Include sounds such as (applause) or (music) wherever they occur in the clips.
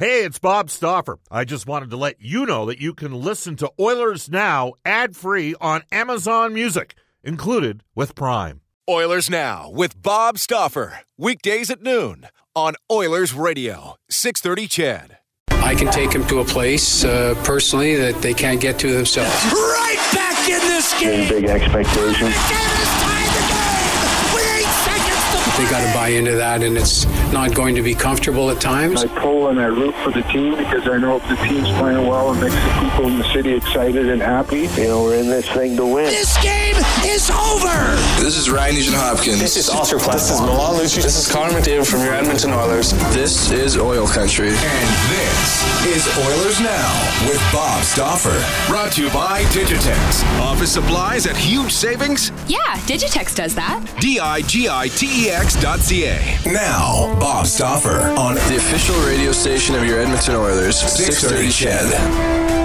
Hey, it's Bob Stauffer. I just wanted to let you know that you can listen to Oilers Now ad free on Amazon Music, included with Prime. Oilers Now with Bob Stauffer. Weekdays at noon on Oilers Radio, 630 CHED. I can take them to a place uh, personally that they can't get to themselves. Right back in this game. Big expectations. They got to buy into that, and it's not going to be comfortable at times. I pull and I root for the team because I know if the team's playing well, it makes the people in the city excited and happy. You know, we're in this thing to win. This game is over. This is Ryan Nugent Hopkins. This is Oscar This is Milan Lucic. This is Connor McDavid from your Edmonton Oilers. This is Oil Country. And this is Oilers Now with Bob Stauffer. Brought to you by Digitex. Office supplies at huge savings? Yeah, Digitex does that. D-I-G-I-T-E-X dot C-A. Now, Bob Stauffer on The official radio station of your Edmonton Oilers. 630 CHED.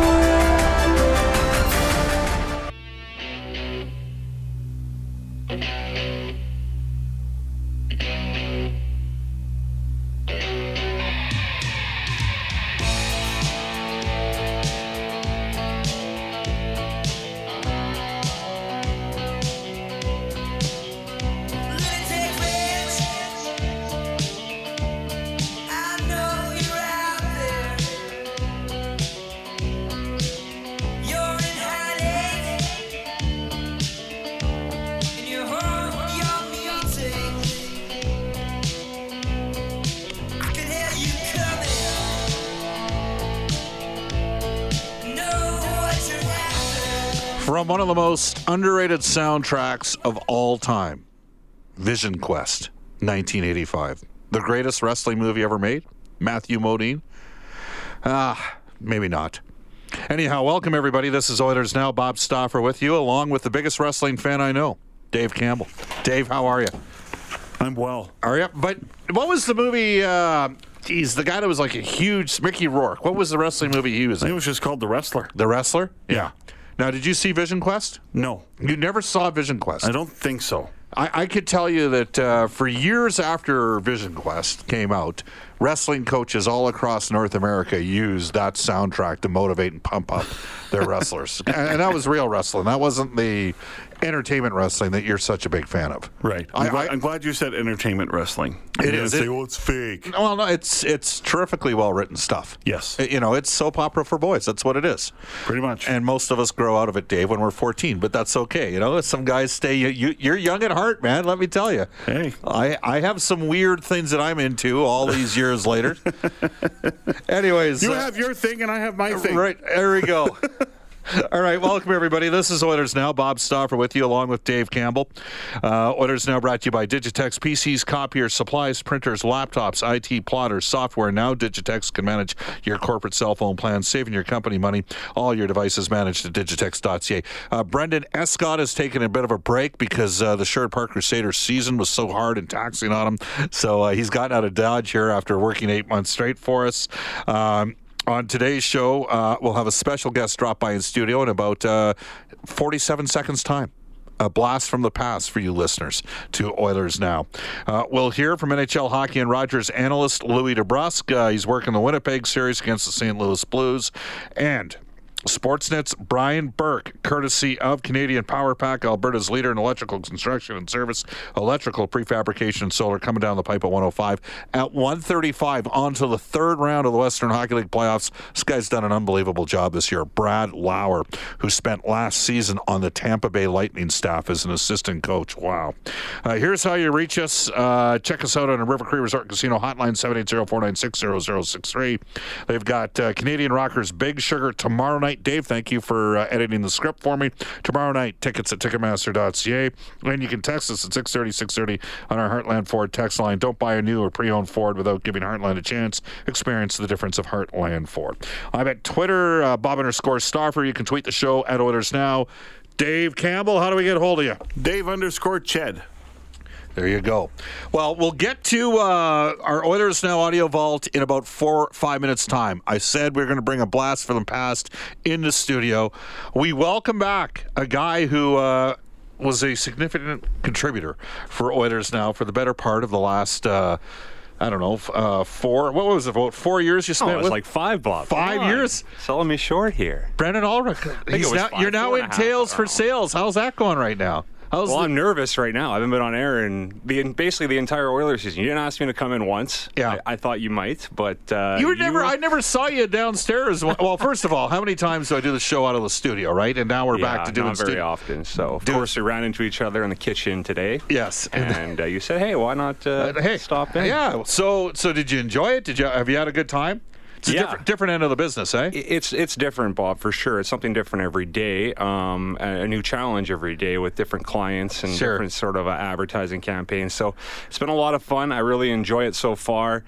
From one of the most underrated soundtracks of all time Vision Quest, 1985. The greatest wrestling movie ever made? Matthew Modine? Ah, maybe not. Anyhow, welcome everybody. This is Oilers Now. Bob Stauffer with you, along with the biggest wrestling fan I know, Dave Campbell. Dave, how are you? I'm well. Are you? But what was the movie? Uh, geez, the guy that was like a huge Mickey Rourke. What was the wrestling movie he was I think it was just called The Wrestler. The Wrestler? Yeah. Now, did you see Vision Quest? No, You never saw Vision Quest. I don't think so. I, I could tell you that uh, for years after Vision Quest came out, wrestling coaches all across North America use that soundtrack to motivate and pump up their (laughs) wrestlers. And, that was real wrestling. That wasn't the entertainment wrestling that you're such a big fan of. Right. I'm, I- glad, I- I'm glad you said entertainment wrestling. It You is. It- Say, oh, it's fake. Well, no, it's it's terrifically well written stuff. Yes. You know, it's soap opera for boys. That's what it is. Pretty much. And most of us grow out of it, Dave, when we're 14. But that's okay. You know, some guys stay. You, you, you're young at heart, man. Let me tell you. Hey. I I have some weird things that I'm into all these years (laughs) later. (laughs) Anyways, you uh, have your thing and I have my thing. Right, there we go. (laughs) (laughs) All right, welcome everybody. This is Oilers Now. Bob Stauffer with you, along with Dave Campbell. Uh, Oilers Now brought to you by Digitex PCs, copiers, supplies, printers, laptops, IT plotters, software. Now Digitex can manage your corporate cell phone plans, saving your company money. All your devices managed at digitex.ca. Uh, Brendan Escott has taken a bit of a break because uh, the Sherwood Park Crusaders season was so hard and taxing on him. So uh, he's gotten out of Dodge here after working eight months straight for us. Um, on today's show, uh, we'll have a special guest drop by in studio in about uh, 47 seconds' time. A blast from the past for you listeners to Oilers Now. Uh, we'll hear from NHL hockey and Rogers analyst Louis DeBrusk. Uh, he's working the Winnipeg series against the St. Louis Blues. And Sportsnet's Brian Burke, courtesy of Canadian Power Pack, Alberta's leader in electrical construction and service, electrical prefabrication solar, coming down the pipe at 105. At 135, on to the third round of the Western Hockey League playoffs. This guy's done an unbelievable job this year. Brad Lauer, who spent last season on the Tampa Bay Lightning staff as an assistant coach. Wow. Uh, here's how you reach us. Uh, check us out on the River Cree Resort Casino hotline, 780-496-0063. They've got uh, Canadian Rockers Big Sugar tomorrow night. Dave, thank you for uh, editing the script for me. Tomorrow night, tickets at Ticketmaster.ca. And you can text us at 630, 630 on our Heartland Ford text line. Don't buy a new or pre-owned Ford without giving Heartland a chance. Experience the difference of Heartland Ford. I'm at Twitter, uh, Bob underscore Stauffer. You can tweet the show at Oilers Now. Dave Campbell, how do we get hold of you? Dave underscore Ched. There you go. Well, we'll get to uh, our Oilers Now audio vault in about four, five minutes' time. I said we are going to bring a blast from the past in the studio. We welcome back a guy who uh, was a significant contributor for Oilers Now for the better part of the last. Uh, I don't know, uh, four. What was it? About four years you Oh, spent it was with like five, Bob. Come Five years? Selling me short here. Brendan Ulrich. Now, you're now in and a half, Tales for. Sales. How's that going right now? How's Well, the- I'm nervous right now. I haven't been on air in the in basically the entire Oilers season. You didn't ask me to come in once. Yeah. I, I thought you might, but uh, you were never. I never saw you downstairs. Well, first of all, how many times do I do the show out of the studio? Right, and now we're yeah, back to doing not very studio. often. So of Do- course we ran into each other in the kitchen today. Yes, And (laughs) uh, you said, "Hey, why not uh, Uh, hey, stop in?" Yeah. So, so did you enjoy it? Did you have you had a good time? It's a Yeah. different, different end of the business, eh? It's it's different, Bob, for sure. It's something different every day, um, a, a new challenge every day with different clients and Sure. different sort of uh, advertising campaigns. So it's been a lot of fun. I really enjoy it so far.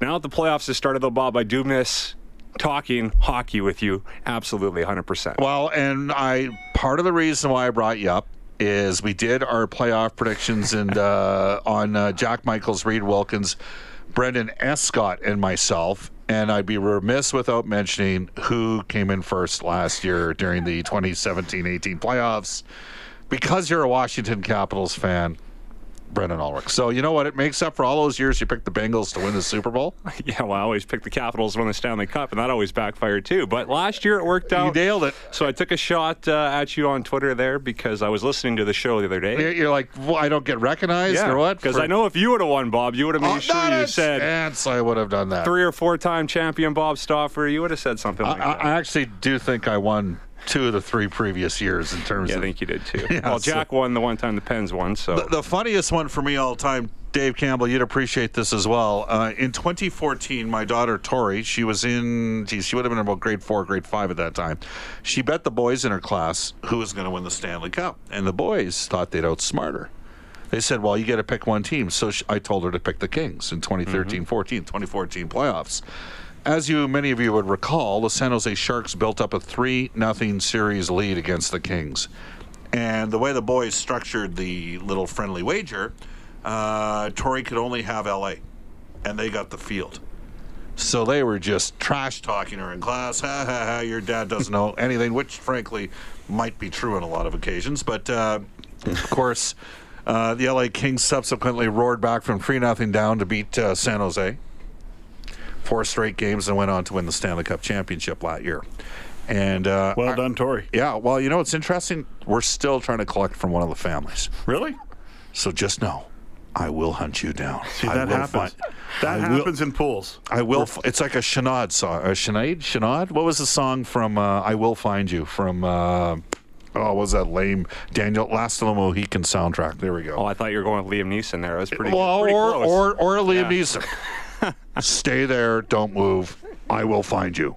Now that the playoffs have started, though, Bob, I do miss talking hockey with you. Absolutely, 100%. Well, and I part of the reason why I brought you up is we did our playoff predictions and (laughs) uh, on uh, Jack Michaels, Reid Wilkins, Brendan Escott, and myself. And I'd be remiss without mentioning who came in first last year during the 2017-18 playoffs. Because you're a Washington Capitals fan, Brendan Ulrich. So you know what? It makes up for all those years you picked the Bengals to win the Super Bowl. (laughs) Yeah, well, I always picked the Capitals to win the Stanley Cup, and that always backfired too. But last year it worked out. You nailed it. So I took a shot uh, at you on Twitter there because I was listening to the show the other day. You're- like, well, I don't get recognized Yeah, or what? Because For- I know if you would have won, Bob, you would have made Oh, sure you said chance I would have done that. three or four time champion Bob Stauffer. You would have said something like I that. I actually do think I won two of the three previous years in terms yeah, I think you did too. (laughs) Yeah, well, so- Jack won the one time the Pens won, so The, the funniest one for me all time, Dave Campbell, you'd appreciate this as well. Uh, in 2014, my daughter Tori, she was in, geez, she would have been about grade four, grade five at that time. She bet the boys in her class who was going to win the Stanley Cup, and the boys thought they'd outsmart her. They said, "Well, you got to pick one team." So sh I told her to pick the Kings in 2013-14, 2014 playoffs. As you, many of you would recall, the San Jose Sharks built up a three nothing series lead against the Kings, and the way the boys structured the little friendly wager, uh, Tory could only have L.A., and they got the field. So they were just trash talking her in class. Ha ha ha! Your dad doesn't know (laughs) anything, which frankly might be true on a lot of occasions. But uh, of (laughs) course, uh, the LA Kings subsequently roared back from three nothing down to beat uh, San Jose. Four straight games and went on to win the Stanley Cup championship last year. And uh, Well done, Tori. yeah, well, you know it's interesting? We're still trying to collect from one of the families. Really? So just know, I will hunt you down. See, that happens. find- that I will- happens in pools. I will. f- It's like a Shanad song. A Sinead? Shanad? What was the song from uh, I Will Find You from, uh, oh, what was that lame Daniel Last of the Mohican soundtrack? There we go. oh, I thought you were going with Liam Neeson there. I was pretty, well, pretty or, close. or, or Liam Yeah. Neeson. (laughs) Stay there. Don't move. I will find you.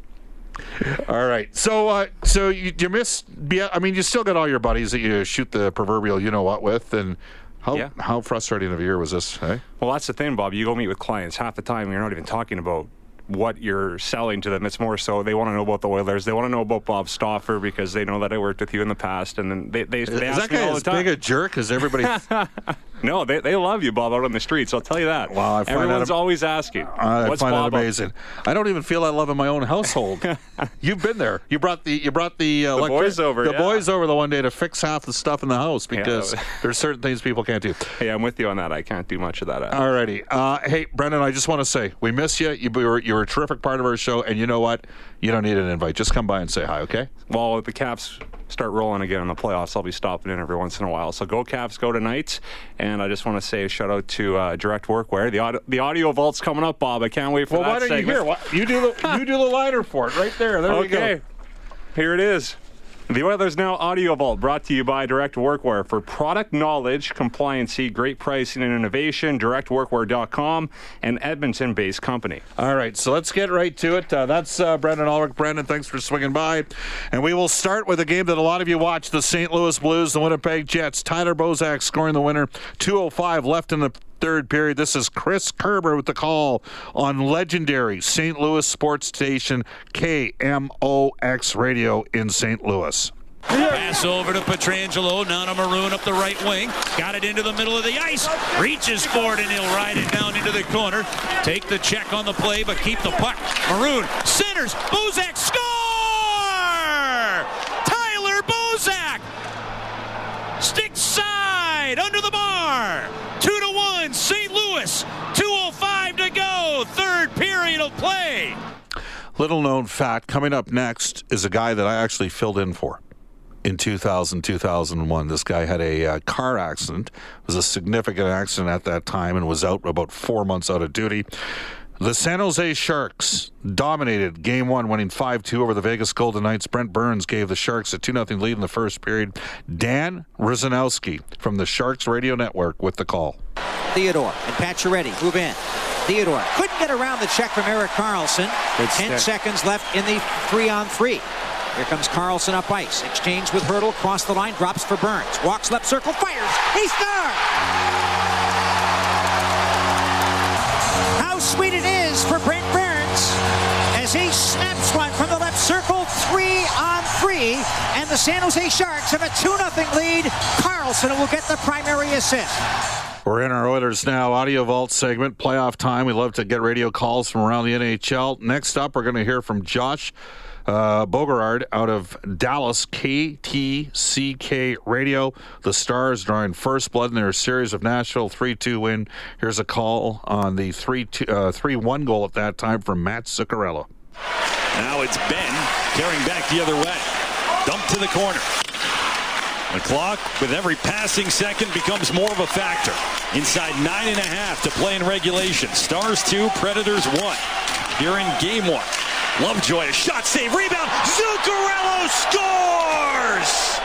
All right. So, uh, so you, you miss. yeah, I mean, you still got all your buddies that you shoot the proverbial you know what with, and how Yeah. how frustrating of a year was this? Hey. Well, that's the thing, Bob. You go meet with clients. Half the time, you're not even talking about what you're selling to them. It's more so they want to know about the Oilers. They want to know about Bob Stauffer because they know that I worked with you in the past, and then they they, they Is ask that me all as the time. big a jerk as everybody? (laughs) (laughs) no, they, they love you, Bob, out on the streets. I'll tell you that. Wow, I find that Everyone's am- always asking. I What's find Bob that up amazing. I don't even feel that love in my own household. (laughs) You've been there. You brought the you brought the, uh, electric- boys over, The yeah. boys over the one day to fix half the stuff in the house because Yeah. there's certain things people can't do. (laughs) Hey, I'm with you on that. I can't do much of that. Alrighty. Uh, hey, Brendan, I just want to say we miss you. You were you were a terrific part of our show, and you know what? You don't need an invite. Just come by and say hi, okay? Well, if the Caps start rolling again in the playoffs, I'll be stopping in every once in a while. So go Caps, go tonight. And I just want to say a shout out to uh, Direct Workwear. The audio, the audio vault's coming up, Bob. I can't wait for Well, that why don't segment. you hear? Why, you do the you do the liner for it right there. There we go. Okay, go. here it is. The Oilers Now Audio Vault brought to you by Direct Workwear for product knowledge, compliancy, great pricing and innovation. DirectWorkwear.com, an Edmonton-based company. All right, so let's get right to it. Uh, that's uh, Brendan Ulrich. Brendan, thanks for swinging by. And we will start with a game that a lot of you watched the St. Louis Blues, the Winnipeg Jets. Tyler Bozak scoring the winner. 2.05 left in the third period. This is Chris Kerber with the call on legendary St. Louis sports station KMOX Radio in St. Louis. Pass over to Pietrangelo. To Maroon up the right wing. Got it into the middle of the ice. Reaches for it and he'll ride it down into the corner. Take the check on the play, but keep the puck. Maroon centers. Bozak score! Tyler Bozak! Stick side under the bar. Two to one. St. Louis. 2.05 to field play. Little known fact coming up next is a guy that I actually filled in for in 2000, 2001. This guy had a uh, car accident. It was a significant accident at that time and was out about four months out of duty. The San Jose Sharks dominated game one, winning 5 2 over the Vegas Golden Knights. Brent Burns gave the Sharks a 2 0 lead in the first period. Dan Rusanowsky from the Sharks Radio Network with the call. Theodore and Pacioretty move in. Theodore couldn't get around the check from Erik Karlsson. Good Ten stick. seconds left in the three on three. Here comes Karlsson up ice. Exchange with Hertl, cross the line, drops for Burns. Walks left circle, fires. He scores! Sweet it is for Brent Burns as he snaps one from the left circle, three on three, and the San Jose Sharks have a 2-0 lead. Karlsson will get the primary assist. We're in our Oilers Now audio vault segment, playoff time. We love to get radio calls from around the NHL. Next up, we're going to hear from Josh uh, out of Dallas, KTCK Radio. The Stars drawing first blood in their series of Nashville 3 2 win. Here's a call on the 3 uh, 1 goal at that time from Matt Zuccarello. Now it's Benn carrying back the other way. Dump to the corner. The clock, with every passing second, becomes more of a factor. Inside nine and a half to play in regulation. Stars two, Predators one. Here in game one. Lovejoy, a shot save, rebound. Zuccarello scores!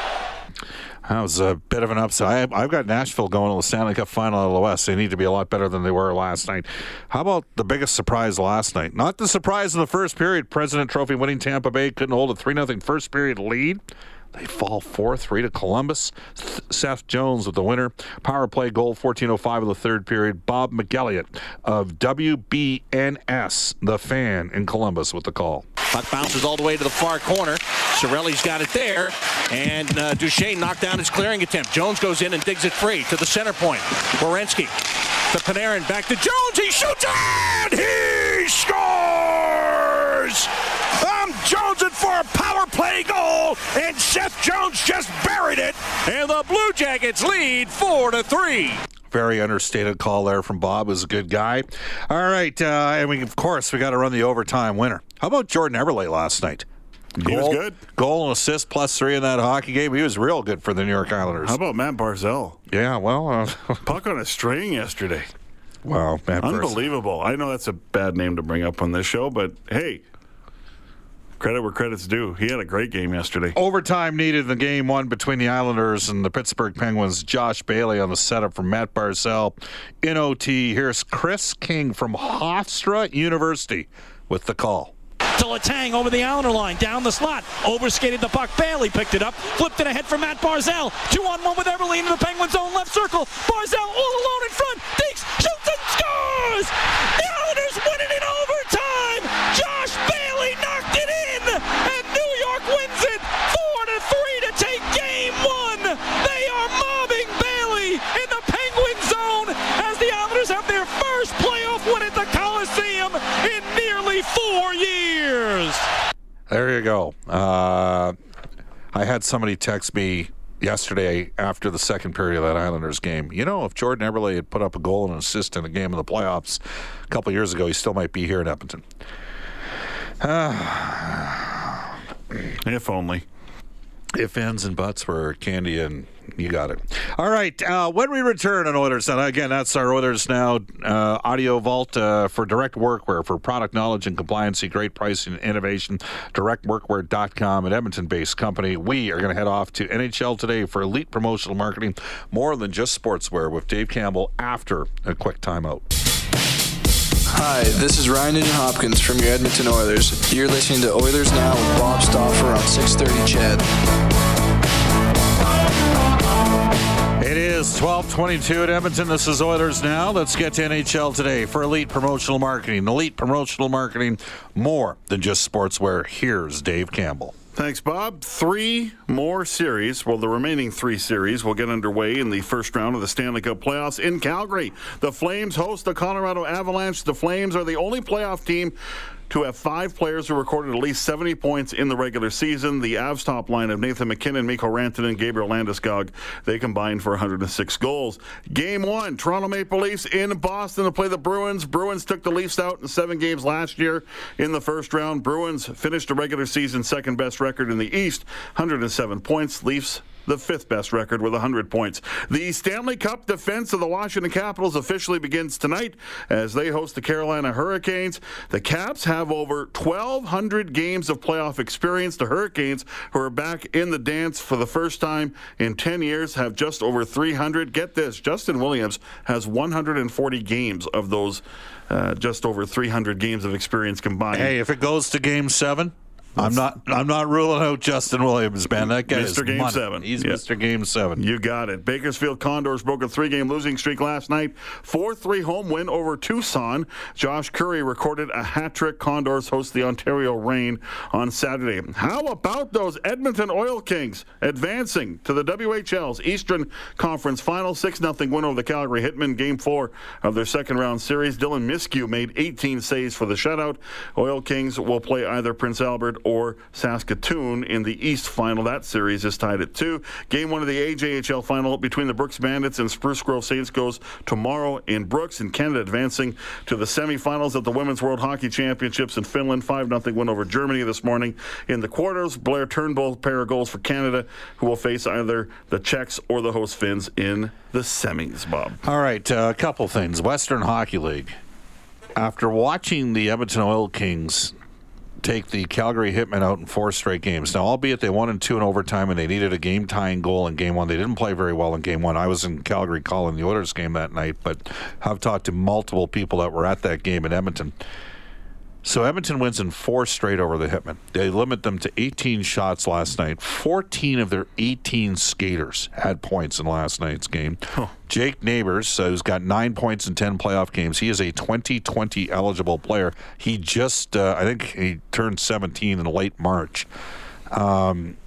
That was a bit of an upset. I, I've got Nashville going to the Stanley Cup final out of the West. They need to be a lot better than they were last night. How about the biggest surprise last night? Not the surprise in the first period. President Trophy winning Tampa Bay couldn't hold a 3 0 first period lead. They fall 4 3 to Columbus. Seth Jones with the winner. Power play goal, 1405 of the third period. Bob McElligott of WBNS, the fan in Columbus, with the call. Puck bounces all the way to the far corner. Cirelli's got it there, and uh, Duchene knocked down his clearing attempt. Jones goes in and digs it free to the center point. Werenski to Panarin, back to Jones. He shoots and he scores! I'm jonesing for a power play goal, and Seth Jones just buried it, and the Blue Jackets lead four to three. Very understated call there from Bob. Was a good guy. All right, uh, and we of course we got to run the overtime winner. How about Jordan Eberle last night? He was good. Goal and assist plus three in that hockey game. He was real good for the New York Islanders. How about Matt Barzal? Yeah, well, uh, (laughs) Puck on a string yesterday. wow, Matt Barzal. Unbelievable. I know that's a bad name to bring up on this show, but hey, credit where credit's due. He had a great game yesterday. Overtime needed in the game one between the Islanders and the Pittsburgh Penguins. Josh Bailey on the setup from Matt Barzal. In OT, here's Chris King from Hofstra University with the call. to Letang over the Islander line, down the slot, overskated the puck. Bailey picked it up, flipped it ahead for Matt Barzal. Two on one with Eberle into the Penguins' own left circle. Barzal all alone in front, digs, shoots and scores! The Islanders win it in overtime! Josh Bailey knocked it in, and New York wins it four to three to take game one. They are mobbing Bailey in the Penguin zone as the Islanders have their first playoff win at the Coliseum in nearly four years. There you go. Uh, I had somebody text me yesterday after the second period of that Islanders game. You know, if Jordan Eberle had put up a goal and an assist in a game in the playoffs a couple years ago, he still might be here in Edmonton. (sighs) if only. If ends and buts were candy and you got it. All right. Uh, when we return on Oilers Now, again, that's our Oilers Now uh, audio vault uh, for direct workwear for product knowledge and compliancy, great pricing and innovation. Directworkwear.com, an Edmonton based company. We are going to head off to NHL today for elite promotional marketing, more than just sportswear with Dave Campbell after a quick timeout. Hi, this is Ryan Nugent Hopkins from your Edmonton Oilers. You're listening to Oilers Now with Bob Stauffer on 630 CHED. It is 1222 at Edmonton. This is Oilers Now. Let's get to NHL today for elite promotional marketing. Elite promotional marketing, more than just sportswear. Here's Dave Campbell. Thanks, Bob. Three more series. Well, the remaining three series will get underway in the first round of the Stanley Cup playoffs in Calgary. The Flames host the Colorado Avalanche. The Flames are the only playoff team to have five players who recorded at least 70 points in the regular season. The Avs top line of Nathan MacKinnon, Mikko Rantanen, and Gabriel Landeskog, they combined for 106 goals. Game one, Toronto Maple Leafs in Boston to play the Bruins. Bruins took the Leafs out in seven games last year in the first round. Bruins finished a regular season second best record in the East, 107 points. Leafs the fifth best record with 100 points. The Stanley Cup defense of the Washington Capitals officially begins tonight as they host the Carolina Hurricanes. The Caps have over 1,200 games of playoff experience. The Hurricanes, who are back in the dance for the first time in 10 years, have just over 300. Get this Justin Williams has 140 games of those. Uh, just over 300 games of experience combined. Hey, if it goes to game seven, I'm not. I'm not ruling out Justin Williams, man. That guy Mr. is Game money. Seven. He's Yeah. Mr. Game Seven. You got it. Bakersfield Condors broke a three-game losing streak last night. 4-3 home win over Tucson. Josh Curry recorded a hat trick. Condors host the Ontario Reign on Saturday. How about those Edmonton Oil Kings advancing to the WHL's Eastern Conference Final 6-0 win over the Calgary Hitmen. Game four of their second round series. Dylan Myskiw made 18 saves for the shutout. Oil Kings will play either Prince Albert or Saskatoon in the East Final. That series is tied at two. Game one of the AJHL Final between the Brooks Bandits and Spruce Grove Saints goes tomorrow in Brooks. In Canada, advancing to the semifinals at the Women's World Hockey Championships in Finland. 5 0 win over Germany this morning. In the quarters, Blayre Turnbull, pair of goals for Canada, who will face either the Czechs or the host Finns in the semis, Bob. All right, uh, a couple things. Western Hockey League. After watching the Edmonton Oil Kings take the Calgary Hitmen out in four straight games. Now, albeit they won in two in overtime and they needed a game tying goal in game one, they didn't play very well in game one. I was in Calgary calling the Oilers game that night, but I've talked to multiple people that were at that game in Edmonton. So Edmonton wins in four straight over the Hitmen. They limit them to 18 shots last night. 14 of their 18 skaters had points in last night's game. Jake Neighbors, uh, who's got nine points in 10 playoff games, he is a 2020 eligible player. He just, uh, I think he turned 17 in late March. Um,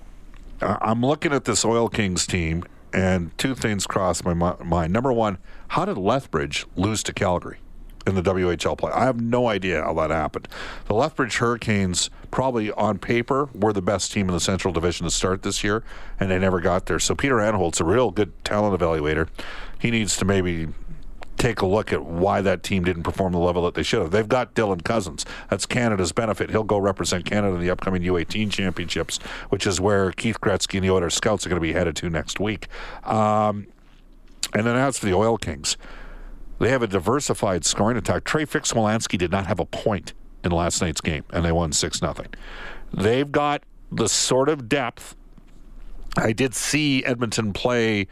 I'm looking at this Oil Kings team, and two things cross my mind. Number one, how did Lethbridge lose to Calgary in the WHL play? I have no idea how that happened. The Lethbridge Hurricanes, probably on paper, were the best team in the Central Division to start this year, and they never got there. So Peter Anholt's a real good talent evaluator. He needs to maybe take a look at why that team didn't perform the level that they should have. They've got Dylan Cozens. That's Canada's benefit. He'll go represent Canada in the upcoming U18 championships, which is where Keith Gretzky and the Oilers scouts are going to be headed to next week. Um, and then as for the Oil Kings, they have a diversified scoring attack. Trey Fix-Wolansky did not have a point in last night's game, and they won 6 nothing. They've got the sort of depth. I did see Edmonton play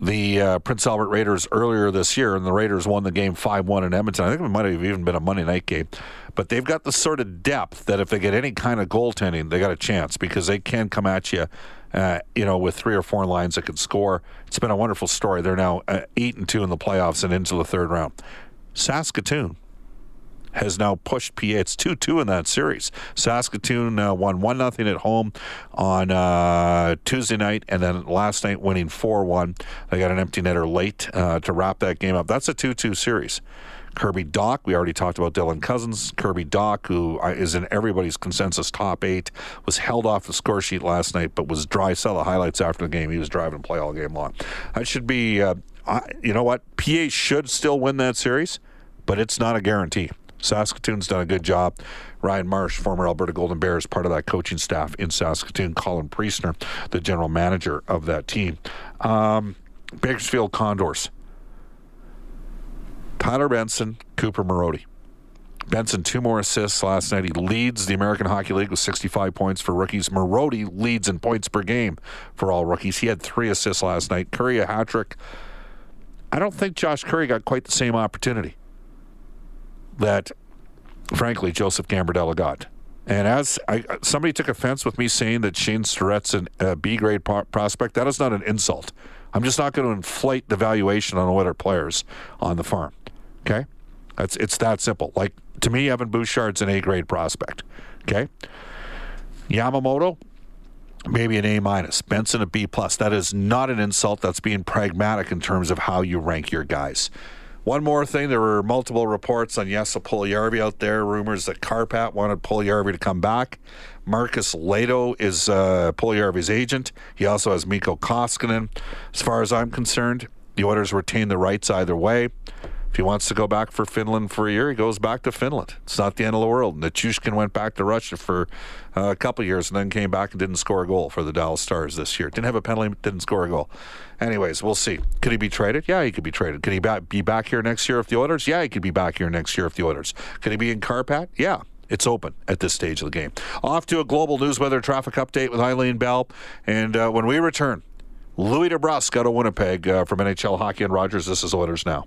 the uh, Prince Albert Raiders earlier this year, and the Raiders won the game 5 1 in Edmonton. I think it might have even been a Monday night game. But they've got the sort of depth that if they get any kind of goaltending, they got a chance because they can come at you. Uh, you know, with three or four lines that can score, it's been a wonderful story. They're now uh, eight and two in the playoffs and into the third round. Saskatoon has now pushed PA. It's 2 2 in that series. Saskatoon uh, won 1 0 at home on uh, Tuesday night, and then last night winning 4 1. They got an empty netter late uh, to wrap that game up. That's a 2 2 series. Kirby Dach, we already talked about Dylan Cozens. Kirby Dach, who uh, in everybody's consensus top eight, was held off the score sheet last night, but was dry. Saw the highlights after the game. He was driving play all game long. That should be, uh, you know what? PA should still win that series, but it's not a guarantee. Saskatoon's done a good job. Ryan Marsh, former Alberta Golden Bears, part of that coaching staff in Saskatoon. Colin Priestner, the general manager of that team. Um, Bakersfield Condors. Tyler Benson, Cooper Marody. Benson, two more assists last night. He leads the American Hockey League with 65 points for rookies. Marody leads in points per game for all rookies. He had three assists last night. Curry a hat trick. I don't think Josh Curry got quite the same opportunity that, frankly, Joseph Gambardella got. And as I, somebody took offense with me saying that Shane Surrett's an a B grade pro- prospect, that is not an insult. I'm just not going to inflate the valuation on other players on the farm. Okay, that's it's that simple. Like to me, Evan Bouchard's an A grade prospect. Okay, Yamamoto, maybe an A minus. Benson a B plus. That is not an insult. That's being pragmatic in terms of how you rank your guys. One more thing, there were multiple reports on Jesse Puljujarvi out there, rumors that Kärpät wanted Puljujarvi to come back. Marcus Lehto is uh, agent. He also has Mikko Koskinen. As far as I'm concerned, the Oilers retain the rights either way. If he wants to go back for Finland for a year, he goes back to Finland. It's not the end of the world. Nichushkin went back to Russia for uh, a couple years and then came back and didn't score a goal for the Dallas Stars this year. Didn't have a penalty, didn't score a goal. Anyways, we'll see. Could he be traded? Yeah, he could be traded. Could he be back here next year if the Oilers? Yeah, he could be back here next year if the Oilers. Could he be in Kärpät? Yeah. It's open at this stage of the game. Off to a global news weather traffic update with Eileen Bell. And uh, when we return, Louis DeBrusk out of Winnipeg uh, from NHL Hockey and Rogers. This is Oilers Now.